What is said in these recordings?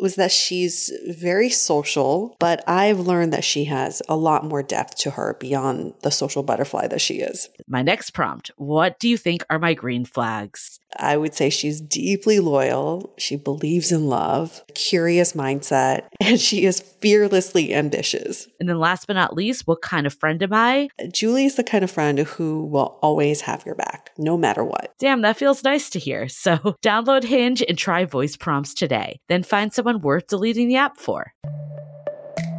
was that she's very social, but I've learned that she has a lot more depth to her beyond the social butterfly that she is. My next prompt What do you think are my green flags? I would say she's deeply loyal. She believes in love, curious mindset, and she is fearlessly ambitious. And then last but not least, what kind of friend am I? Julie is the kind of friend who will always have your back, no matter what. Damn, that feels nice to hear. So download Hinge and try voice prompts today. Then find someone worth deleting the app for.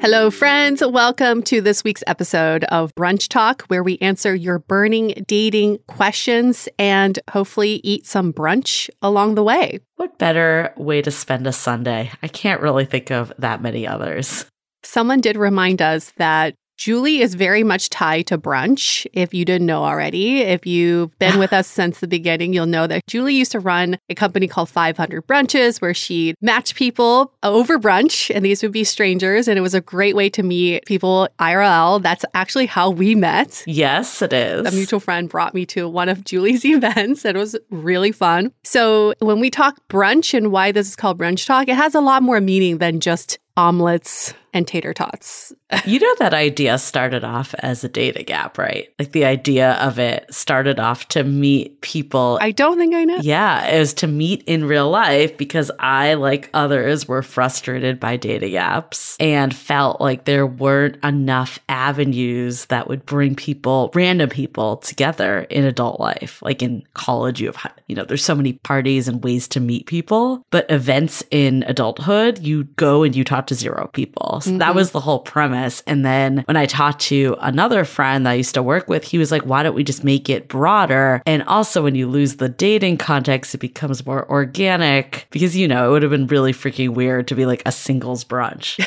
Hello, friends. Welcome to this week's episode of Brunch Talk, where we answer your burning dating questions and hopefully eat some brunch along the way. What better way to spend a Sunday? I can't really think of that many others. Someone did remind us that Julie is very much tied to brunch. If you didn't know already, if you've been with us since the beginning, you'll know that Julie used to run a company called 500 Brunches where she'd match people over brunch, and these would be strangers. And it was a great way to meet people IRL. That's actually how we met. Yes, it is. A mutual friend brought me to one of Julie's events. And it was really fun. So when we talk brunch and why this is called Brunch Talk, it has a lot more meaning than just omelets and tater tots. you know, that idea started off as a dating app, right? Like the idea of it started off to meet people. I don't think I know. Yeah, it was to meet in real life because I, like others, were frustrated by dating apps and felt like there weren't enough avenues that would bring people, random people, together in adult life. Like in college, you have, you know, there's so many parties and ways to meet people, but events in adulthood, you go and you talk to zero people. So mm-hmm. that was the whole premise. And then when I talked to another friend that I used to work with, he was like, why don't we just make it broader? And also, when you lose the dating context, it becomes more organic because, you know, it would have been really freaking weird to be like a singles brunch.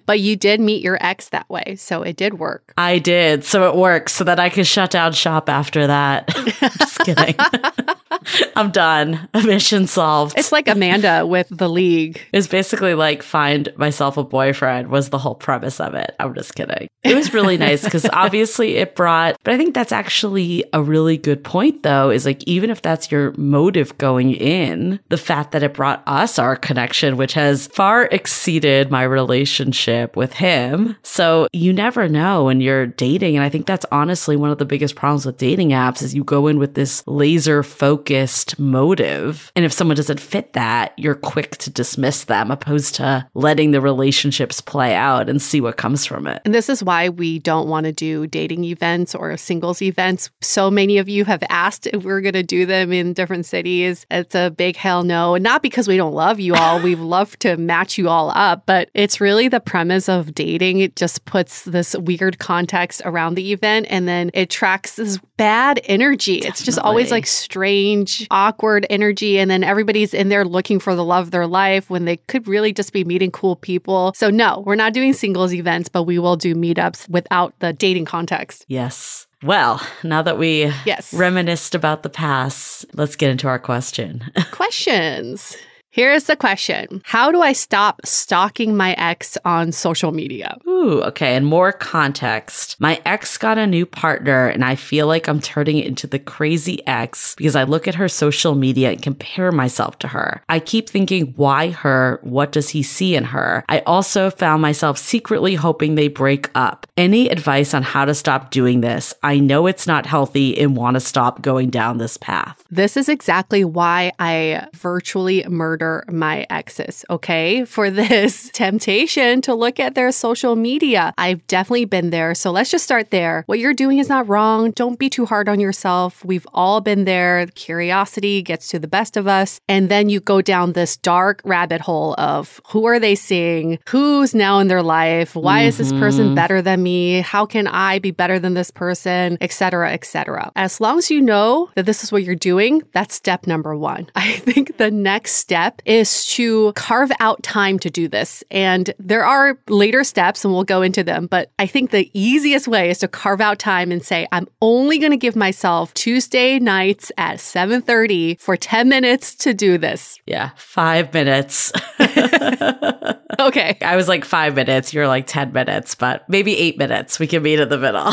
but you did meet your ex that way. So it did work. I did. So it works so that I could shut down shop after that. just kidding. I'm done. Mission solved. It's like Amanda with the league. It's basically like find myself a boyfriend was the whole premise of it. I'm just kidding. It was really nice because obviously it brought, but I think that's actually a really good point though, is like even if that's your motive going in, the fact that it brought us our connection, which has far exceeded my relationship with him. So you never know when you're dating. And I think that's honestly one of the biggest problems with dating apps is you go in with this laser focused motive. And if someone doesn't fit that, you're quick to dismiss them opposed to Uh, letting the relationships play out and see what comes from it. And this is why we don't want to do dating events or singles events. So many of you have asked if we're going to do them in different cities. It's a big hell no. Not because we don't love you all. we love to match you all up, but it's really the premise of dating. It just puts this weird context around the event and then it tracks this bad energy. Definitely. It's just always like strange, awkward energy. And then everybody's in there looking for the love of their life when they could really just be meeting cool people. So, no, we're not doing singles events, but we will do meetups without the dating context. Yes. Well, now that we yes. reminisced about the past, let's get into our question. Questions. Here's the question How do I stop stalking my ex on social media? Ooh, okay. And more context. My ex got a new partner, and I feel like I'm turning into the crazy ex because I look at her social media and compare myself to her. I keep thinking, why her? What does he see in her? I also found myself secretly hoping they break up. Any advice on how to stop doing this? I know it's not healthy and want to stop going down this path. This is exactly why I virtually my exes, okay? For this temptation to look at their social media. I've definitely been there. So let's just start there. What you're doing is not wrong. Don't be too hard on yourself. We've all been there. Curiosity gets to the best of us. And then you go down this dark rabbit hole of who are they seeing? Who's now in their life? Why mm-hmm. is this person mm-hmm. better than me? How can I be better than this person? Etc. Etc. As long as you know that this is what you're doing, that's step number one. I think the next step is to carve out time to do this. And there are later steps and we'll go into them, but I think the easiest way is to carve out time and say, I'm only going to give myself Tuesday nights at 7:30 for 10 minutes to do this. Yeah, 5 minutes. okay. I was like 5 minutes, you're like 10 minutes, but maybe 8 minutes. We can meet in the middle.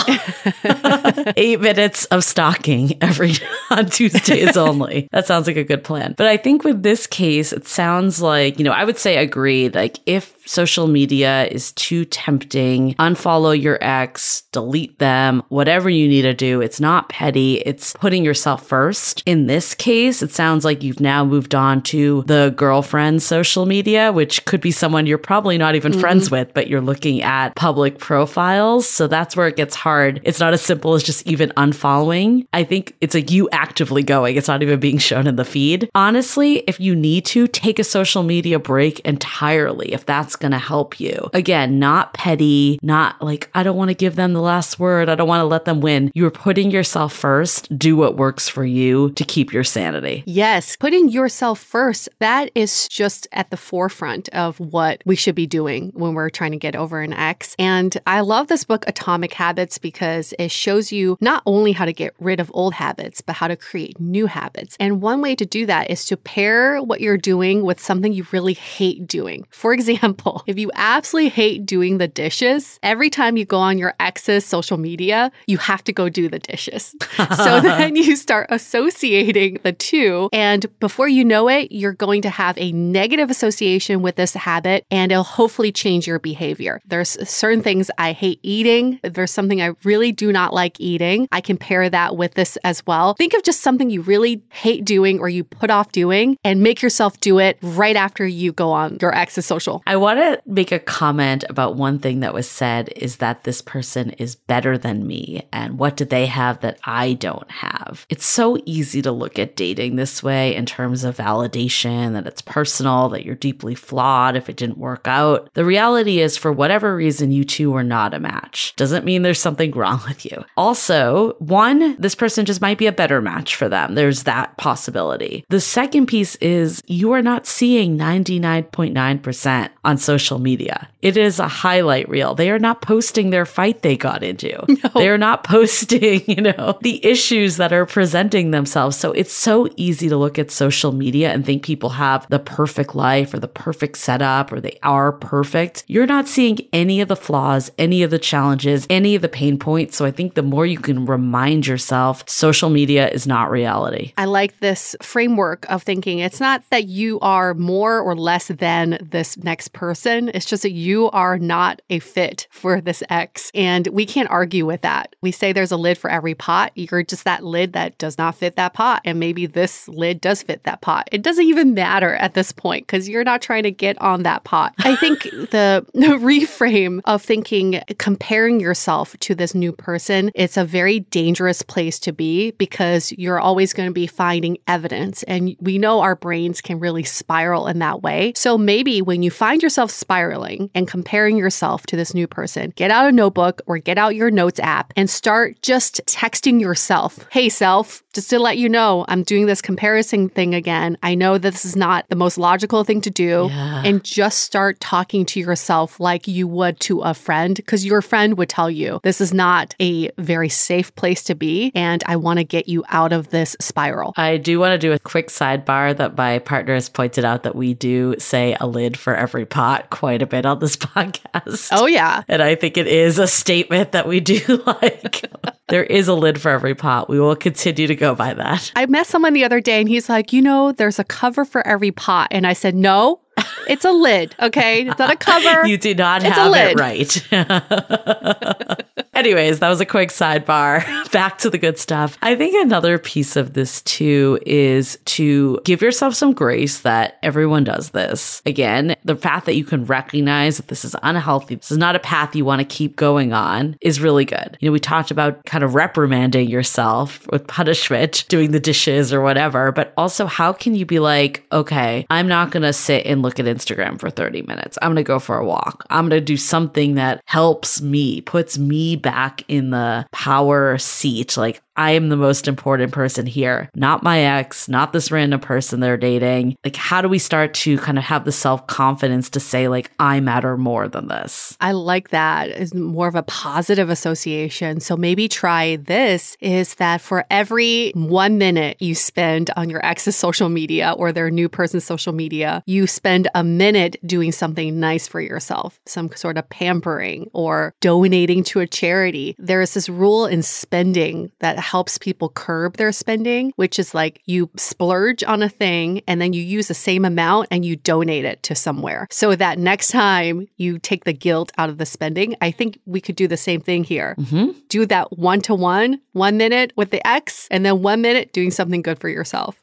8 minutes of stalking every on Tuesdays only. That sounds like a good plan. But I think with this case, it sounds like, you know, I would say agree. Like if social media is too tempting, unfollow your ex, delete them, whatever you need to do. It's not petty. It's putting yourself first. In this case, it sounds like you've now moved on to the girlfriend social media, which could be someone you're probably not even mm-hmm. friends with, but you're looking at public profiles. So that's where it gets hard. It's not as simple as just even unfollowing. I think it's like you actively going. It's not even being shown in the feed. Honestly, if you need to, take a social media break entirely if that's going to help you. Again, not petty, not like, I don't want to give them the last word. I don't want to let them win. You're putting yourself first. Do what works for you to keep your sanity. Yes, putting yourself first. That is just at the forefront of what we should be doing when we're trying to get over an ex. And I love this book, Atomic Habits, because it shows you not only how to get rid of old habits, but how to create new habits. And one way to do that is to pair what you're doing with something you really hate doing. For example, if you absolutely hate doing the dishes, every time you go on your ex's social media, you have to go do the dishes. so then you start associating the two. And before you know it, you're going to have a negative association with this habit and it'll hopefully change your behavior. There's certain things I hate eating. There's something I really do not like eating. I can pair that with this as well. Think of just something you really hate doing or you put off doing and make yourself do it right after you go on your ex's social. I want to make a comment about one thing that was said is that this person is better than me and what do they have that I don't have. It's so easy to look at dating this way in terms of validation that it's personal, that you're deeply flawed if it didn't work out. The reality is for whatever reason you two were not a match. Doesn't mean there's something wrong with you. Also, one, this person just might be a better match for them. There's that possibility. The second piece is you are not seeing 99.9% on social media. It is a highlight reel. They are not posting their fight they got into. No. They are not posting, you know, the issues that are presenting themselves. So it's so easy to look at social media and think people have the perfect life or the perfect setup or they are perfect. You're not seeing any of the flaws, any of the challenges, any of the pain points. So I think the more you can remind yourself, social media is not reality. I like this framework of thinking it's not that you are more or less than this next person. It's just that you are not a fit for this ex. And we can't argue with that. We say there's a lid for every pot. You're just that lid that does not fit that pot. And maybe this lid does fit that pot. It doesn't even matter at this point because you're not trying to get on that pot. I think the, the reframe of thinking, comparing yourself to this new person, it's a very dangerous place to be because you're always going to be finding evidence. And we know our brains can really spiral in that way. So maybe when you find yourself yourself spiraling and comparing yourself to this new person, get out a notebook or get out your notes app and start just texting yourself. Hey, self, just to let you know, I'm doing this comparison thing again. I know this is not the most logical thing to do. Yeah. And just start talking to yourself like you would to a friend, because your friend would tell you this is not a very safe place to be. And I want to get you out of this spiral. I do want to do a quick sidebar that my partner has pointed out that we do say a lid for every pot quite a bit on this podcast. Oh, yeah. And I think it is a statement that we do like. there is a lid for every pot. We will continue to go by that. I met someone the other day and he's like, you know, there's a cover for every pot. And I said, no, it's a lid. Okay. It's not a cover. You did not It's a have it lid. right. Anyways, that was a quick sidebar. Back to the good stuff. I think another piece of this too is to give yourself some grace that everyone does this. Again, the path that you can recognize that this is unhealthy, this is not a path you want to keep going on is really good. You know, we talked about kind of reprimanding yourself with punishment, doing the dishes or whatever, but also how can you be like, okay, I'm not going to sit and look at Instagram for 30 minutes. I'm going to go for a walk. I'm going to do something that helps me, puts me back in the power seat. Like, I am the most important person here, not my ex, not this random person they're dating. Like, how do we start to kind of have the self confidence to say, like, I matter more than this? I like that. It's more of a positive association. So maybe try this is that for every one minute you spend on your ex's social media or their new person's social media, you spend a minute doing something nice for yourself, some sort of pampering or donating to a charity. There is this rule in spending that helps people curb their spending, which is like you splurge on a thing and then you use the same amount and you donate it to somewhere. So that next time you take the guilt out of the spending, I think we could do the same thing here. Mm-hmm. Do that one to one, one minute with the X, and then one minute doing something good for yourself.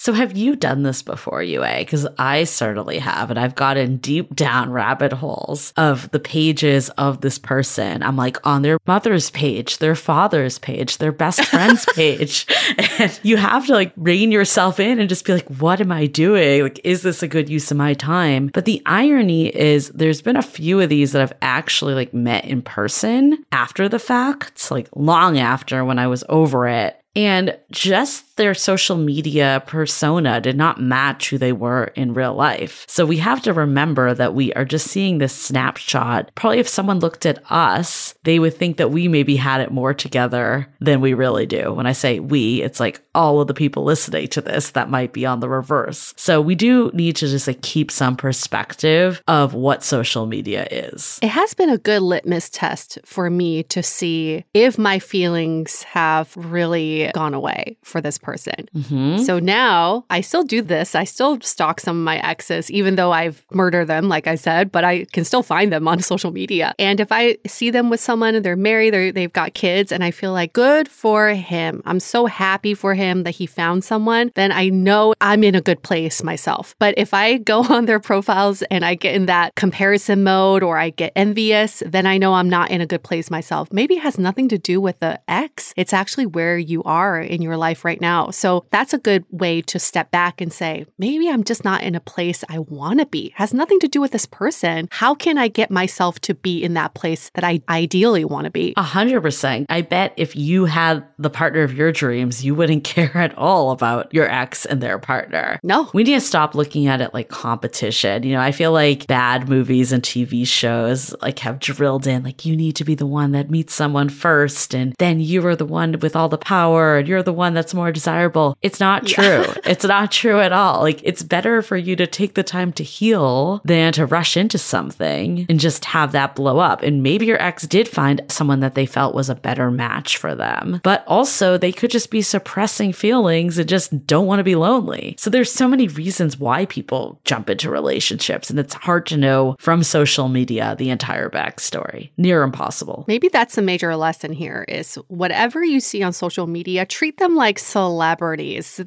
So, have you done this before, Yue? Because I certainly have. And I've gotten deep down rabbit holes of the pages of this person. I'm like on their mother's page, their father's page, their best friend's page. And you have to like rein yourself in and just be like, what am I doing? Like, is this a good use of my time? But the irony is, there's been a few of these that I've actually like met in person after the fact, like long after when I was over it. And just their social media persona did not match who they were in real life. So we have to remember that we are just seeing this snapshot. Probably if someone looked at us, they would think that we maybe had it more together than we really do. When I say we, it's like all of the people listening to this that might be on the reverse. So we do need to just like keep some perspective of what social media is. It has been a good litmus test for me to see if my feelings have really gone away for this person. Mm-hmm. So now I still do this. I still stalk some of my exes, even though I've murdered them, like I said, but I can still find them on social media. And if I see them with someone and they're married, they're, they've got kids, and I feel like good for him. I'm so happy for him that he found someone, then I know I'm in a good place myself. But if I go on their profiles and I get in that comparison mode or I get envious, then I know I'm not in a good place myself. Maybe it has nothing to do with the ex. It's actually where you are in your life right now. So that's a good way to step back and say, maybe I'm just not in a place I want to be. It has nothing to do with this person. How can I get myself to be in that place that I ideally want to be? A hundred percent. I bet if you had the partner of your dreams, you wouldn't care at all about your ex and their partner. No. We need to stop looking at it like competition. You know, I feel like bad movies and TV shows like have drilled in like you need to be the one that meets someone first and then you are the one with all the power and you're the one that's more desirable. It's not true. Yeah. it's not true at all. Like it's better for you to take the time to heal than to rush into something and just have that blow up. And maybe your ex did find someone that they felt was a better match for them, but also they could just be suppressing feelings and just don't want to be lonely. So there's so many reasons why people jump into relationships and it's hard to know from social media the entire backstory. Near impossible. Maybe that's a major lesson here is whatever you see on social media, treat them like celebrities.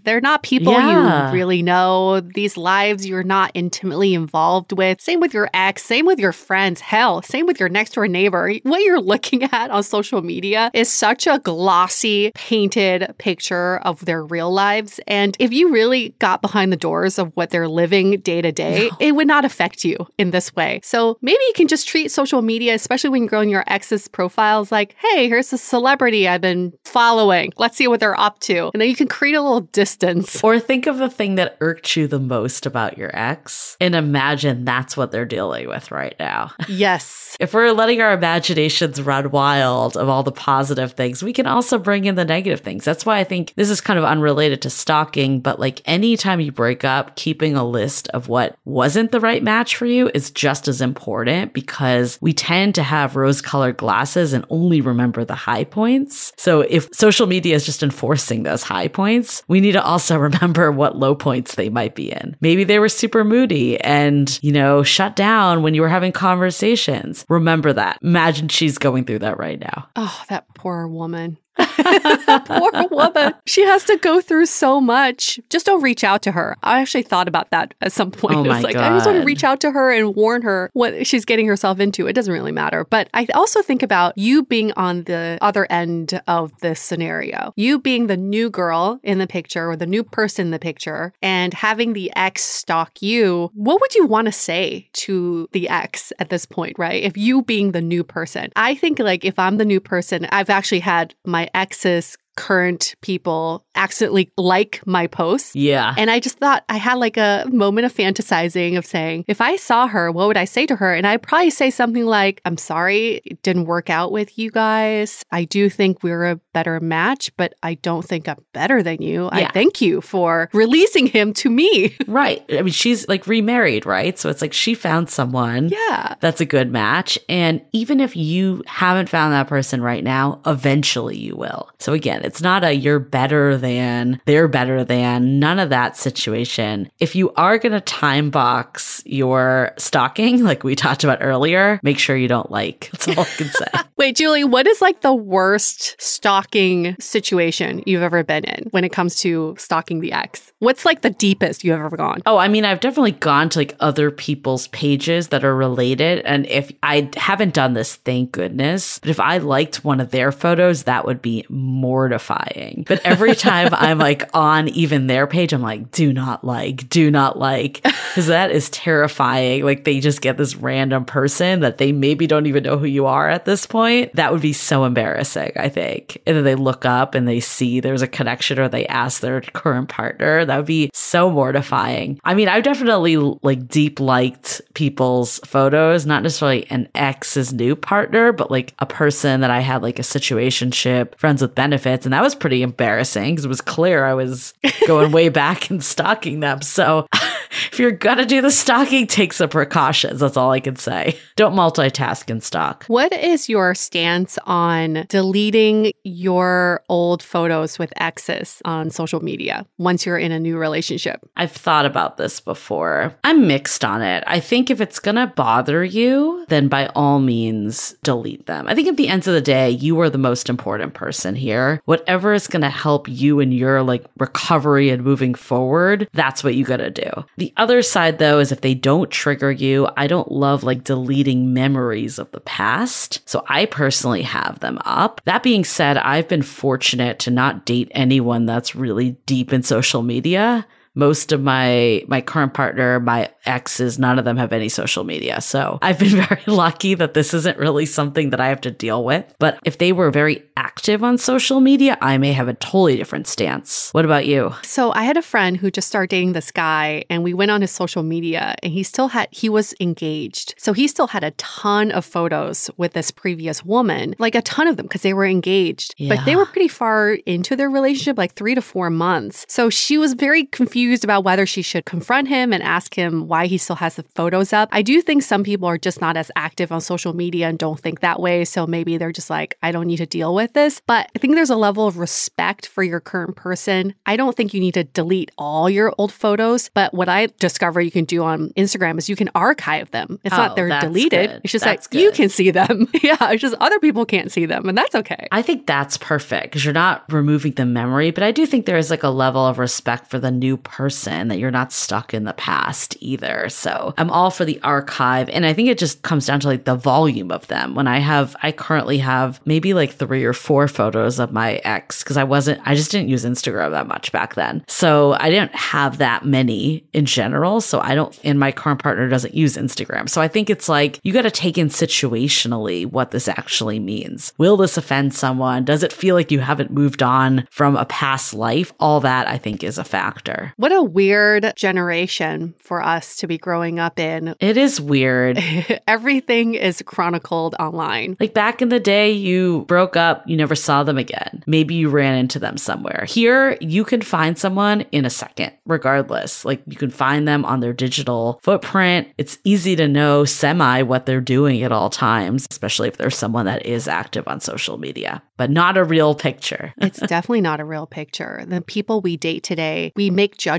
They're not people yeah. you really know, these lives you're not intimately involved with. Same with your ex, same with your friends. Hell, same with your next door neighbor. What you're looking at on social media is such a glossy, painted picture of their real lives. And if you really got behind the doors of what they're living day to day, it would not affect you in this way. So maybe you can just treat social media, especially when you're growing your ex's profiles, like, hey, here's a celebrity I've been following. Let's see what they're up to. And then you can create a little distance. Or think of the thing that irked you the most about your ex and imagine that's what they're dealing with right now. Yes. if we're letting our imaginations run wild of all the positive things, we can also bring in the negative things. That's why I think this is kind of unrelated to stalking, but like anytime you break up, keeping a list of what wasn't the right match for you is just as important because we tend to have rose colored glasses and only remember the high points. So if social media is just enforcing those high points, we need to also remember what low points they might be in. Maybe they were super moody and, you know, shut down when you were having conversations. Remember that. Imagine she's going through that right now. Oh, that poor woman. Poor woman. She has to go through so much. Just don't reach out to her. I actually thought about that at some point. Oh it was like, I just want to reach out to her and warn her what she's getting herself into. It doesn't really matter. But I also think about you being on the other end of this scenario. You being the new girl in the picture or the new person in the picture and having the ex stalk you. What would you want to say to the ex at this point, right? If you being the new person. I think like if I'm the new person, I've actually had my ex's current people accidentally like my posts. Yeah. And I just thought I had like a moment of fantasizing of saying, if I saw her, what would I say to her? And I'd probably say something like, I'm sorry it didn't work out with you guys. I do think we're a better match, but I don't think I'm better than you. I Yeah. thank you for releasing him to me. Right. I mean, she's like remarried, right? So it's like she found someone. yeah. That's a good match. And even if you haven't found that person right now, eventually you will. So again, it's not a you're better than, they're better than, none of that situation. If you are going to time box your stalking, like we talked about earlier, make sure you don't like. That's all I can say. Wait, Julie, what is like the worst stalking situation you've ever been in when it comes to stalking the ex? What's like the deepest you've ever gone? Oh, I mean, I've definitely gone to like other people's pages that are related. And if I haven't done this, thank goodness. But if I liked one of their photos, that would be mortifying. But every time I'm like on even their page, I'm like, do not like, do not like, because that is terrifying. Like they just get this random person that they maybe don't even know who you are at this point. That would be so embarrassing, I think. And then they look up and they see there's a connection or they ask their current partner. That would be so mortifying. I mean, I've definitely like deep liked people's photos, not necessarily an ex's new partner, but like a person that I had like a situationship, friends with benefits. And that was pretty embarrassing because it was clear I was going way back and stalking them. So if you're gonna do the stalking, take some precautions. That's all I can say. Don't multitask and stalk. What is your stance on deleting your old photos with exes on social media once you're in a new relationship? I've thought about this before. I'm mixed on it. I think if it's to bother you, then by all means, delete them. I think at the end of the day, you are the most important person here. Whatever is to help you in your like recovery and moving forward, that's what you got to do. The other side though is if they don't trigger you, I don't love like deleting memories of the past. So I personally have them up. That being said, I've been fortunate to not date anyone that's really deep in social media most of my my current partner my exes none of them have any social media so i've been very lucky that this isn't really something that i have to deal with but if they were very active on social media i may have a totally different stance what about you So I had a friend who just started dating this guy and we went on his social media and he still had he was engaged. So he still had a ton of photos with this previous woman, like a ton of them because they were engaged. But they were pretty far into their relationship, like 3 to 4 months. So she was very confused about whether she should confront him and ask him why he still has the photos up. I do think some people are just not as active on social media and don't think that way, so maybe they're just like I don't need to deal with this. But I think there's a level of respect for your current person. I don't think you need to delete all your old photos, but what I discover you can do on Instagram is you can archive them. It's Oh, not they're deleted. good. It's just That's like you can see them. yeah, it's just other people can't see them, and that's okay. I think that's perfect because you're not removing the memory, but I do think there is like a level of respect for the new person that you're not stuck in the past either. So I'm all for the archive. And I think it just comes down to like the volume of them. When I have, I currently have maybe like three or four photos of my ex because I wasn't, I just didn't use Instagram that much back then. So I didn't have that many in general. So I don't, and my current partner doesn't use Instagram. So I think it's like you got to take in situationally what this actually means. Will this offend someone? Does it feel like you haven't moved on from a past life? All that I think is a factor. What a weird generation for us to be growing up in. It is weird. Everything is chronicled online. Like back in the day, you broke up, you never saw them again. Maybe you ran into them somewhere. Here, you can find someone in a second, regardless. Like you can find them on their digital footprint. It's easy to know semi what they're doing at all times, especially if there's someone that is active on social media, but not a real picture. It's definitely not a real picture. The people we date today, we make judgments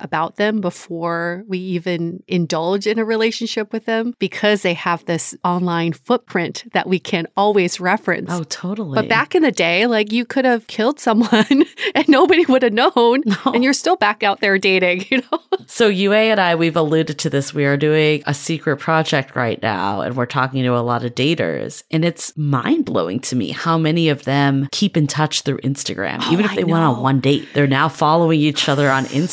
about them before we even indulge in a relationship with them because they have this online footprint that we can always reference. Oh, totally. But back in the day, like you could have killed someone and nobody would have known, No. and you're still back out there dating, you know? So Yue and I, we've alluded to this. We are doing a secret project right now, and we're talking to a lot of daters, and it's mind blowing to me how many of them keep in touch through Instagram. Oh, Even if I they went know. on one date, they're now following each other on Instagram.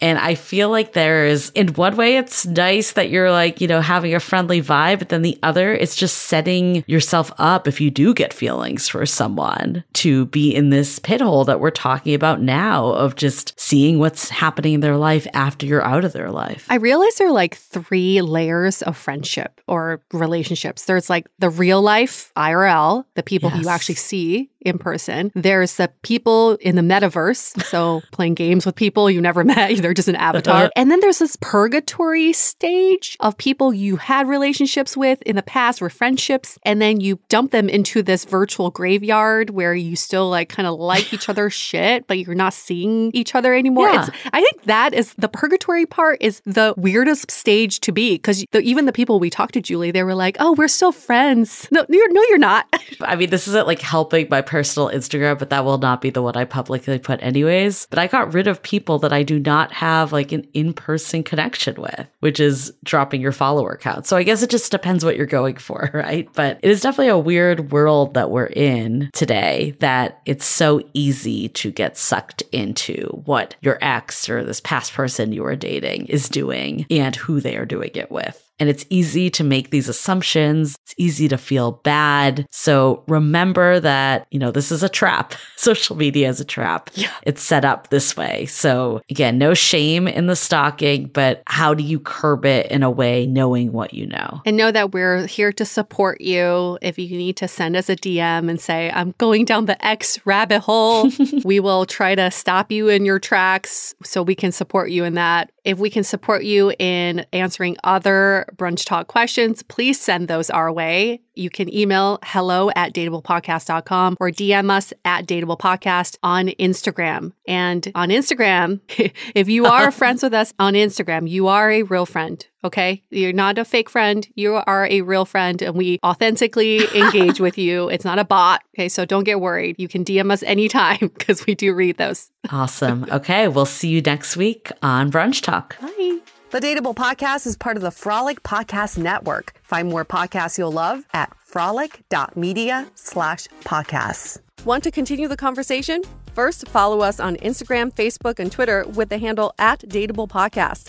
And I feel like there's, in one way, it's nice that you're like, you know, having a friendly vibe, but then the other, it's just setting yourself up if you do get feelings for someone to be in this pit hole that we're talking about now of just seeing what's happening in their life after you're out of their life. I realize there are like three layers of friendship or relationships. There's like the real life IRL, the people who you actually see in person. There's the people in the metaverse, so playing games with people you never met, they're just an avatar. Uh-huh. and then there's this purgatory stage of people you had relationships with in the past, were friendships, and then you dump them into this virtual graveyard where you still like kind of like each other's shit, but you're not seeing each other anymore. Yeah. It's I think that is the purgatory part is the weirdest stage to be because even the people we talked to, Julie, they were like, "Oh, we're still friends." No, you're no, you're not. I mean, this isn't like helping my personal Instagram, but that will not be the one I publicly put anyways. But I got rid of people that I do not have like an in person connection with, which is dropping your follower count. So I guess it just depends what you're going for, right? But it is definitely a weird world that we're in today that it's so easy to get sucked into what your ex or this past person you were dating is doing and who they are doing it with. And it's easy to make these assumptions. It's easy to feel bad. So remember that, you know, this is a trap. Social media is a trap. Yeah. It's set up this way. So again, no shame in the stalking, but how do you curb it in a way knowing what you know? And know that we're here to support you. If you need to send us a DM and say, I'm going down the X rabbit hole, we will try to stop you in your tracks so we can support you in that. If we can support you in answering other brunch talk questions, please send those our way. You can email hello at dateablepodcast.com or DM us at dateablepodcast on Instagram. And on Instagram, if you are friends with us on Instagram, you are a real friend. Okay. You're not a fake friend. You are a real friend and we authentically engage with you. It's not a bot. Okay. So don't get worried. You can DM us anytime because we do read those. Awesome. Okay. We'll see you next week on Brunch Talk. Bye. The Dateable Podcast is part of the Frolic Podcast Network. Find more podcasts you'll love at frolic.media slash podcasts. Want to continue the conversation? First, follow us on Instagram, Facebook, and Twitter with the handle at Dateable Podcast.